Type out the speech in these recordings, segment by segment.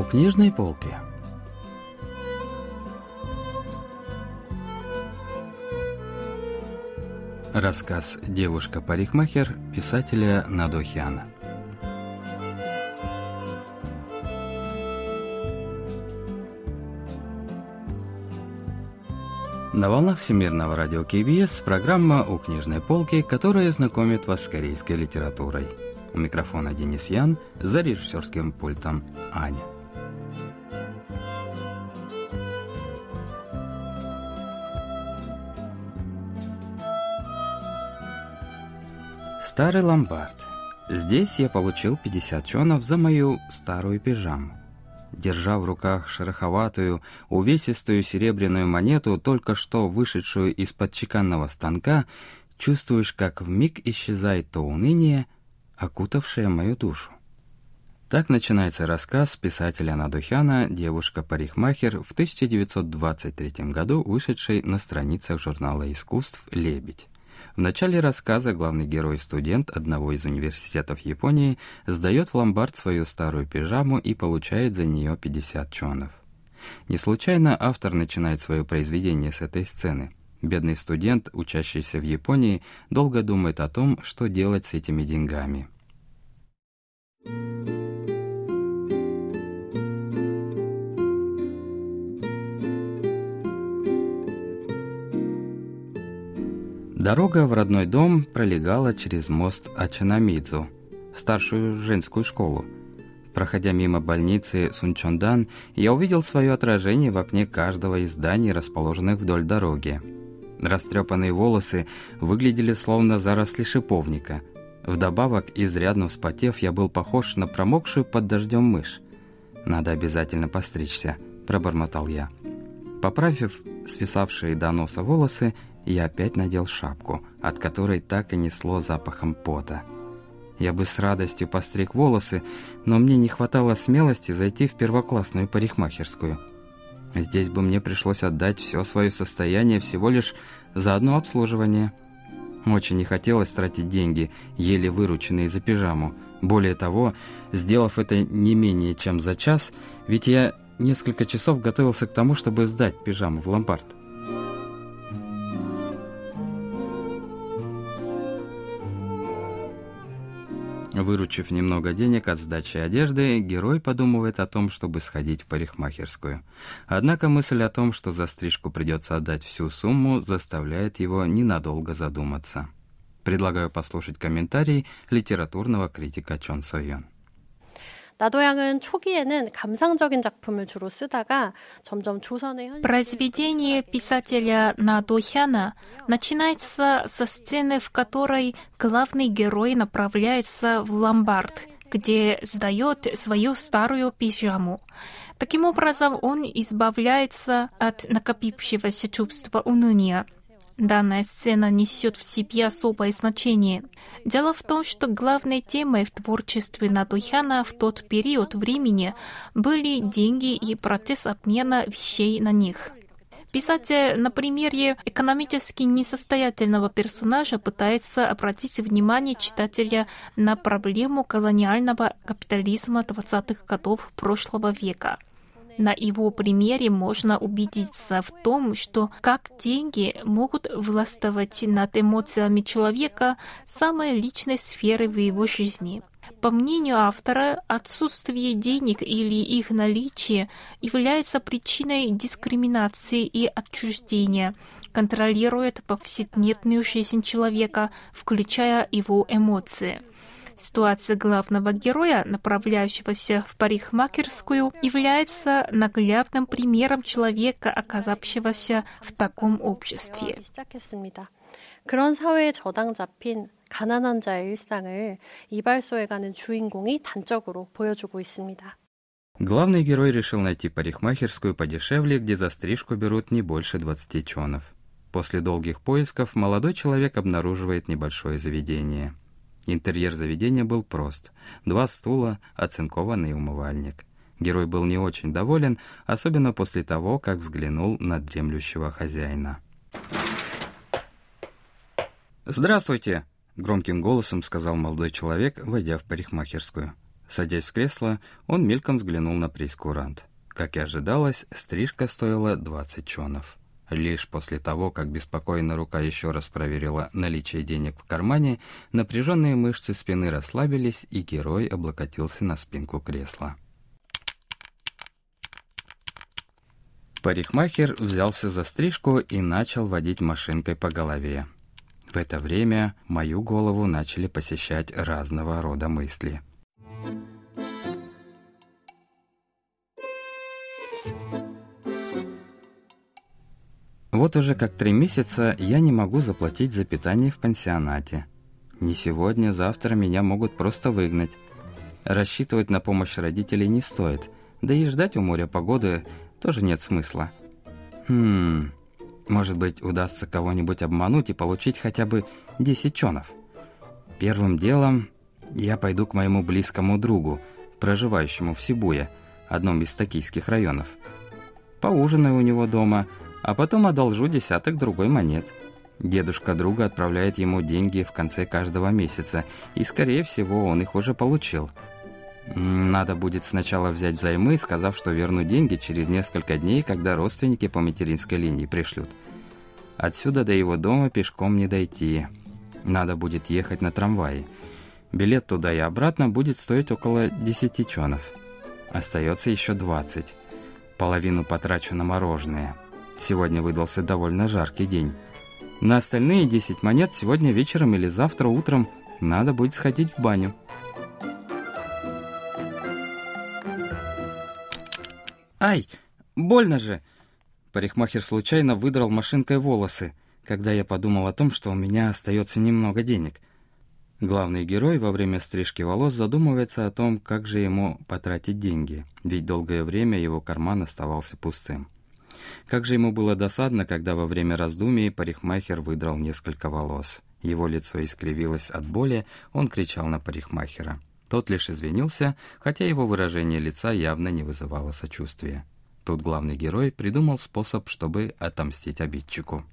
У книжной полки. Рассказ «Девушка-парикмахер» писателя Надохиана. На волнах Всемирного радио КБС программа «У книжной полки», которая знакомит вас с корейской литературой. У микрофона Денис Ян, за режиссерским пультом Аня. Старый ломбард. Здесь я получил 50 чонов за мою старую пижаму. Держа в руках шероховатую, увесистую серебряную монету, только что вышедшую из-под чеканного станка, чувствуешь, как в миг исчезает то уныние, окутавшее мою душу. Так начинается рассказ писателя Надухяна «Девушка-парикмахер» в 1923 году, вышедший на страницах журнала искусств «Лебедь». В начале рассказа главный герой-студент одного из университетов Японии сдает в ломбард свою старую пижаму и получает за нее 50 чонов. Не случайно автор начинает свое произведение с этой сцены. Бедный студент, учащийся в Японии, долго думает о том, что делать с этими деньгами. Дорога в родной дом пролегала через мост Ачанамидзу, старшую женскую школу. Проходя мимо больницы Сунчондан, я увидел свое отражение в окне каждого из зданий, расположенных вдоль дороги. Растрепанные волосы выглядели словно заросли шиповника. Вдобавок, изрядно вспотев, я был похож на промокшую под дождем мышь. «Надо обязательно постричься», – пробормотал я. Поправив свисавшие до носа волосы, я опять надел шапку, от которой так и несло запахом пота. Я бы с радостью постриг волосы, но мне не хватало смелости зайти в первоклассную парикмахерскую. Здесь бы мне пришлось отдать все свое состояние всего лишь за одно обслуживание. Очень не хотелось тратить деньги, еле вырученные за пижаму. Более того, сделав это не менее чем за час, ведь я несколько часов готовился к тому, чтобы сдать пижаму в ломбард. Выручив немного денег от сдачи одежды, герой подумывает о том, чтобы сходить в парикмахерскую. Однако мысль о том, что за стрижку придется отдать всю сумму, заставляет его ненадолго задуматься. Предлагаю послушать комментарий литературного критика Чон Сойон. Произведение писателя Надохяна начинается со сцены, в которой главный герой направляется в ломбард, где сдает свою старую пижаму. Таким образом, он избавляется от накопившегося чувства уныния. Данная сцена несет в себе особое значение. Дело в том, что главной темой в творчестве Надухяна в тот период времени были деньги и процесс обмена вещей на них. Писатель на примере экономически несостоятельного персонажа пытается обратить внимание читателя на проблему колониального капитализма 20-х годов прошлого века – на его примере можно убедиться в том, что как деньги могут властвовать над эмоциями человека самой личной сферы в его жизни. По мнению автора, отсутствие денег или их наличие является причиной дискриминации и отчуждения, контролирует повседневную жизнь человека, включая его эмоции. Ситуация главного героя, направляющегося в парикмахерскую, является наглядным примером человека, оказавшегося в таком обществе. 그런 사회에 저당 잡힌 가난한 자의 일상을 이발소에 가는 주인공이 단적으로 보여주고 있습니다. Главный герой решил найти парикмахерскую подешевле, где за стрижку берут не больше 20 чонов. После долгих поисков молодой человек обнаруживает небольшое заведение. Интерьер заведения был прост. Два стула, оцинкованный умывальник. Герой был не очень доволен, особенно после того, как взглянул на дремлющего хозяина. «Здравствуйте!» — громким голосом сказал молодой человек, войдя в парикмахерскую. Садясь в кресло, он мельком взглянул на прейскурант. Как и ожидалось, стрижка стоила 20 чонов. Лишь после того, как беспокойная рука еще раз проверила наличие денег в кармане, напряженные мышцы спины расслабились, и герой облокотился на спинку кресла. Парикмахер взялся за стрижку и начал водить машинкой по голове. В это время мою голову начали посещать разного рода мысли – Вот уже как три месяца я не могу заплатить за питание в пансионате. Не сегодня, завтра меня могут просто выгнать. Рассчитывать на помощь родителей не стоит, да и ждать у моря погоды тоже нет смысла. Хм, может быть, удастся кого-нибудь обмануть и получить хотя бы 10 чонов. Первым делом я пойду к моему близкому другу, проживающему в Сибуе, одном из токийских районов. Поужинаю у него дома – а потом одолжу десяток другой монет. Дедушка друга отправляет ему деньги в конце каждого месяца, и, скорее всего, он их уже получил. Надо будет сначала взять взаймы, сказав, что верну деньги через несколько дней, когда родственники по материнской линии пришлют. Отсюда до его дома пешком не дойти. Надо будет ехать на трамвае. Билет туда и обратно будет стоить около 10 чонов. Остается еще 20. Половину потрачу на мороженое. Сегодня выдался довольно жаркий день. На остальные 10 монет сегодня вечером или завтра утром надо будет сходить в баню. «Ай, больно же!» Парикмахер случайно выдрал машинкой волосы, когда я подумал о том, что у меня остается немного денег. Главный герой во время стрижки волос задумывается о том, как же ему потратить деньги, ведь долгое время его карман оставался пустым. Как же ему было досадно, когда во время раздумий парикмахер выдрал несколько волос. Его лицо искривилось от боли, он кричал на парикмахера. Тот лишь извинился, хотя его выражение лица явно не вызывало сочувствия. Тут главный герой придумал способ, чтобы отомстить обидчику.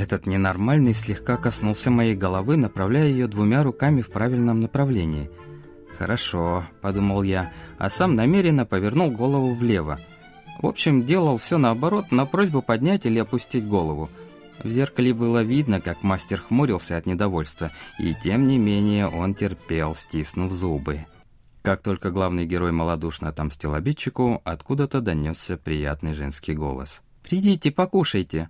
Этот ненормальный слегка коснулся моей головы, направляя ее двумя руками в правильном направлении. «Хорошо», — подумал я, а сам намеренно повернул голову влево. В общем, делал все наоборот, на просьбу поднять или опустить голову. В зеркале было видно, как мастер хмурился от недовольства, и тем не менее он терпел, стиснув зубы. Как только главный герой малодушно отомстил обидчику, откуда-то донесся приятный женский голос. «Придите, покушайте!»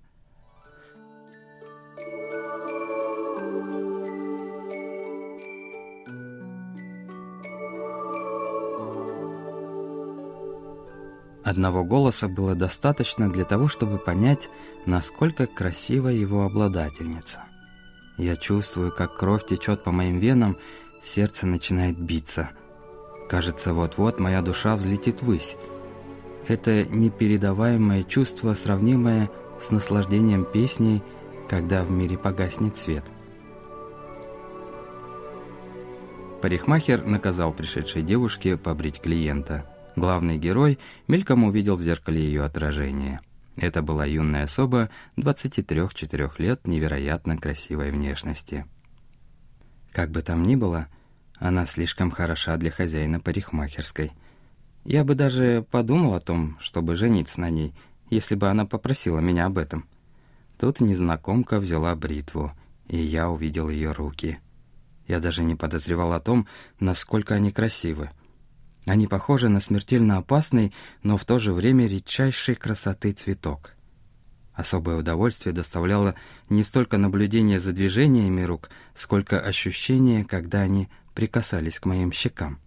Одного голоса было достаточно для того, чтобы понять, насколько красива его обладательница. Я чувствую, как кровь течет по моим венам, сердце начинает биться. Кажется, вот-вот моя душа взлетит ввысь. Это непередаваемое чувство, сравнимое с наслаждением песней, когда в мире погаснет свет. Парикмахер наказал пришедшей девушке побрить клиента – Главный герой мельком увидел в зеркале ее отражение. Это была юная особа 23-4 лет невероятно красивой внешности. Как бы там ни было, она слишком хороша для хозяина парикмахерской. Я бы даже подумал о том, чтобы жениться на ней, если бы она попросила меня об этом. Тут незнакомка взяла бритву, и я увидел ее руки. Я даже не подозревал о том, насколько они красивы. Они похожи на смертельно опасный, но в то же время редчайшей красоты цветок. Особое удовольствие доставляло не столько наблюдение за движениями рук, сколько ощущение, когда они прикасались к моим щекам.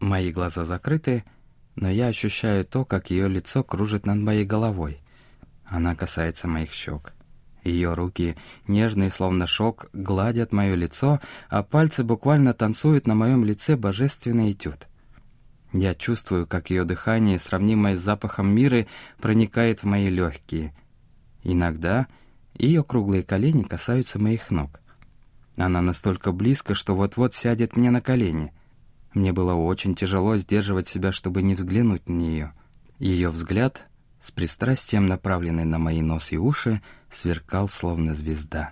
Мои глаза закрыты, но я ощущаю то, как ее лицо кружит над моей головой. Она касается моих щек. Ее руки, нежные, словно шок, гладят мое лицо, а пальцы буквально танцуют на моем лице божественный этюд. Я чувствую, как ее дыхание, сравнимое с запахом мира, проникает в мои легкие. Иногда ее круглые колени касаются моих ног. Она настолько близко, что вот-вот сядет мне на колени. Мне было очень тяжело сдерживать себя, чтобы не взглянуть на нее. Ее взгляд с пристрастием направленный на мои нос и уши, сверкал словно звезда.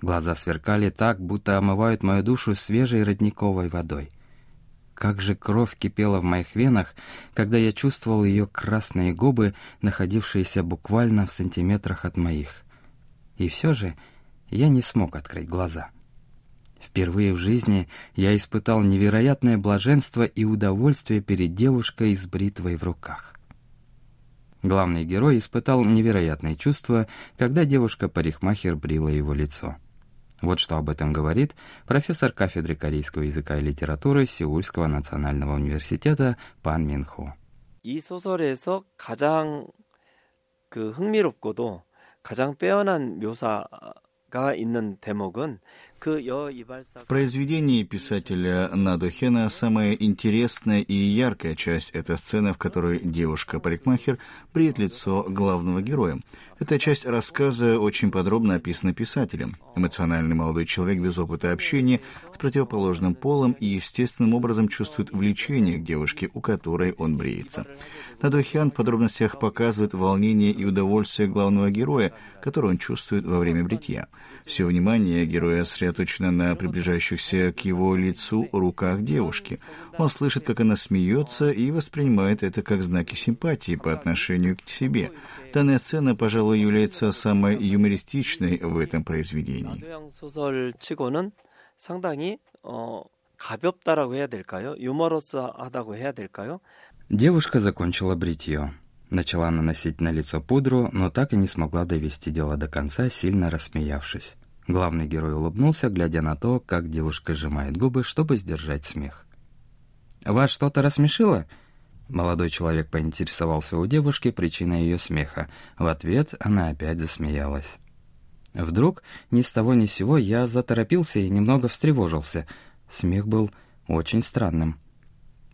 Глаза сверкали так, будто омывают мою душу свежей родниковой водой. Как же кровь кипела в моих венах, когда я чувствовал ее красные губы, находившиеся буквально в сантиметрах от моих. И все же я не смог открыть глаза. Впервые в жизни я испытал невероятное блаженство и удовольствие перед девушкой с бритвой в руках. Главный герой испытал невероятные чувства, когда девушка-парикмахер брила его лицо. Вот что об этом говорит профессор кафедры корейского языка и литературы Сеульского национального университета Пан Минху. 이 소설에서 가장 그 흥미롭고도 가장 빼어난 묘사가 있는 대목은 в произведении писателя Надо Хена самая интересная и яркая часть — это сцена, в которой девушка-парикмахер бреет лицо главного героя. Эта часть рассказа очень подробно описана писателем. Эмоциональный молодой человек без опыта общения с противоположным полом и естественным образом чувствует влечение к девушке, у которой он бреется. Надохиан в подробностях показывает волнение и удовольствие главного героя, которое он чувствует во время бритья. Все внимание героя сосредоточена на приближающихся к его лицу руках девушки. Он слышит, как она смеется, и воспринимает это как знаки симпатии по отношению к себе. Данная сцена, пожалуй, является самой юмористичной в этом произведении. Девушка закончила бритье. Начала наносить на лицо пудру, но так и не смогла довести дело до конца, сильно рассмеявшись. Главный герой улыбнулся, глядя на то, как девушка сжимает губы, чтобы сдержать смех. «Вас что-то рассмешило?» Молодой человек поинтересовался у девушки причиной ее смеха. В ответ она опять засмеялась. Вдруг, ни с того ни с сего, я заторопился и немного встревожился. Смех был очень странным.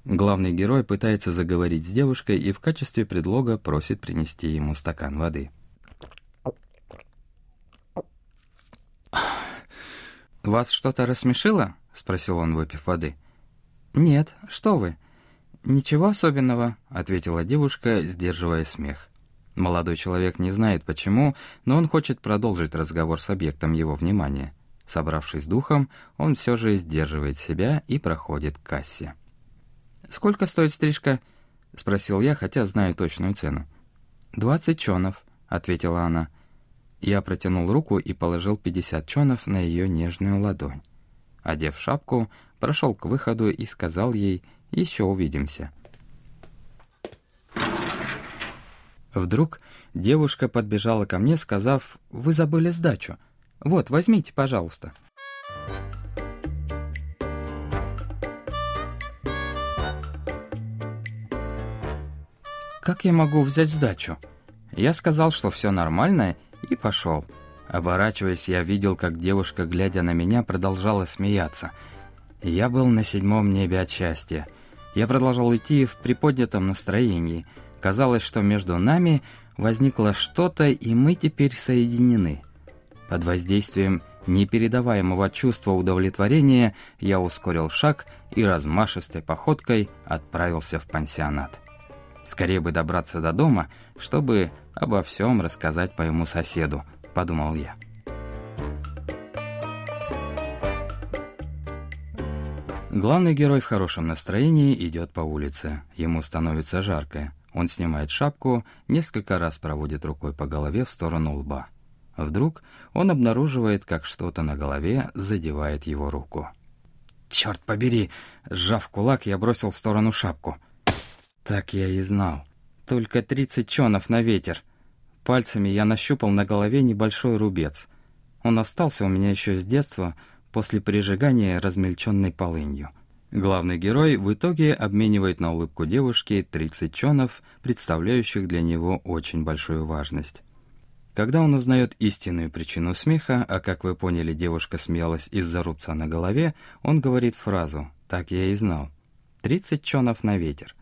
Главный герой пытается заговорить с девушкой и в качестве предлога просит принести ему стакан воды. «Вас что-то рассмешило?» — спросил он, выпив воды. «Нет, что вы?» «Ничего особенного», — ответила девушка, сдерживая смех. Молодой человек не знает почему, но он хочет продолжить разговор с объектом его внимания. Собравшись духом, он все же сдерживает себя и проходит к кассе. «Сколько стоит стрижка?» — спросил я, хотя знаю точную цену. «Двадцать чонов», — ответила она. Я протянул руку и положил пятьдесят чонов на ее нежную ладонь. Одев шапку, прошел к выходу и сказал ей «Еще увидимся». Вдруг девушка подбежала ко мне, сказав «Вы забыли сдачу. Вот, возьмите, пожалуйста». Как я могу взять сдачу? Я сказал, что все нормально, и пошел. Оборачиваясь, я видел, как девушка, глядя на меня, продолжала смеяться. Я был на седьмом небе от счастья. Я продолжал идти в приподнятом настроении. Казалось, что между нами возникло что-то, и мы теперь соединены. Под воздействием непередаваемого чувства удовлетворения я ускорил шаг и размашистой походкой отправился в пансионат. Скорее бы добраться до дома, чтобы обо всем рассказать моему соседу, подумал я. Главный герой в хорошем настроении идет по улице. Ему становится жарко. Он снимает шапку, несколько раз проводит рукой по голове в сторону лба. Вдруг он обнаруживает, как что-то на голове задевает его руку. «Черт побери!» Сжав кулак, я бросил в сторону шапку. Так я и знал. Только тридцать чонов на ветер. Пальцами я нащупал на голове небольшой рубец. Он остался у меня еще с детства, после прижигания размельченной полынью. Главный герой в итоге обменивает на улыбку девушки 30 чонов, представляющих для него очень большую важность. Когда он узнает истинную причину смеха, а как вы поняли, девушка смеялась из-за рубца на голове, он говорит фразу «так я и знал». 30 чонов на ветер.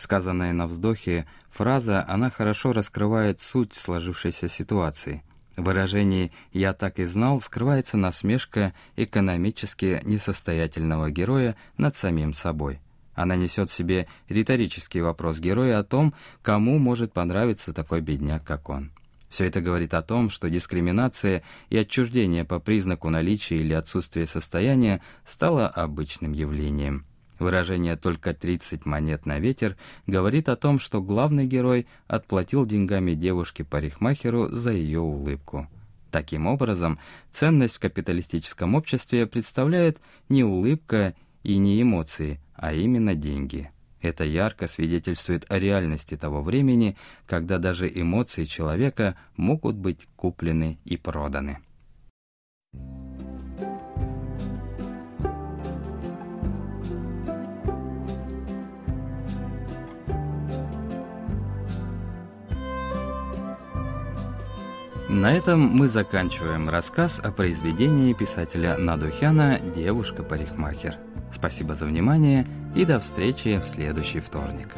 Сказанная на вздохе фраза, она хорошо раскрывает суть сложившейся ситуации. В выражении «я так и знал» скрывается насмешка экономически несостоятельного героя над самим собой. Она несет в себе риторический вопрос героя о том, кому может понравиться такой бедняк, как он. Все это говорит о том, что дискриминация и отчуждение по признаку наличия или отсутствия состояния стало обычным явлением. Выражение «только 30 монет на ветер» говорит о том, что главный герой отплатил деньгами девушке-парикмахеру за ее улыбку. Таким образом, ценность в капиталистическом обществе представляет не улыбка и не эмоции, а именно деньги. Это ярко свидетельствует о реальности того времени, когда даже эмоции человека могут быть куплены и проданы. На этом мы заканчиваем рассказ о произведении писателя Надухяна «Девушка-парикмахер». Спасибо за внимание и до встречи в следующий вторник.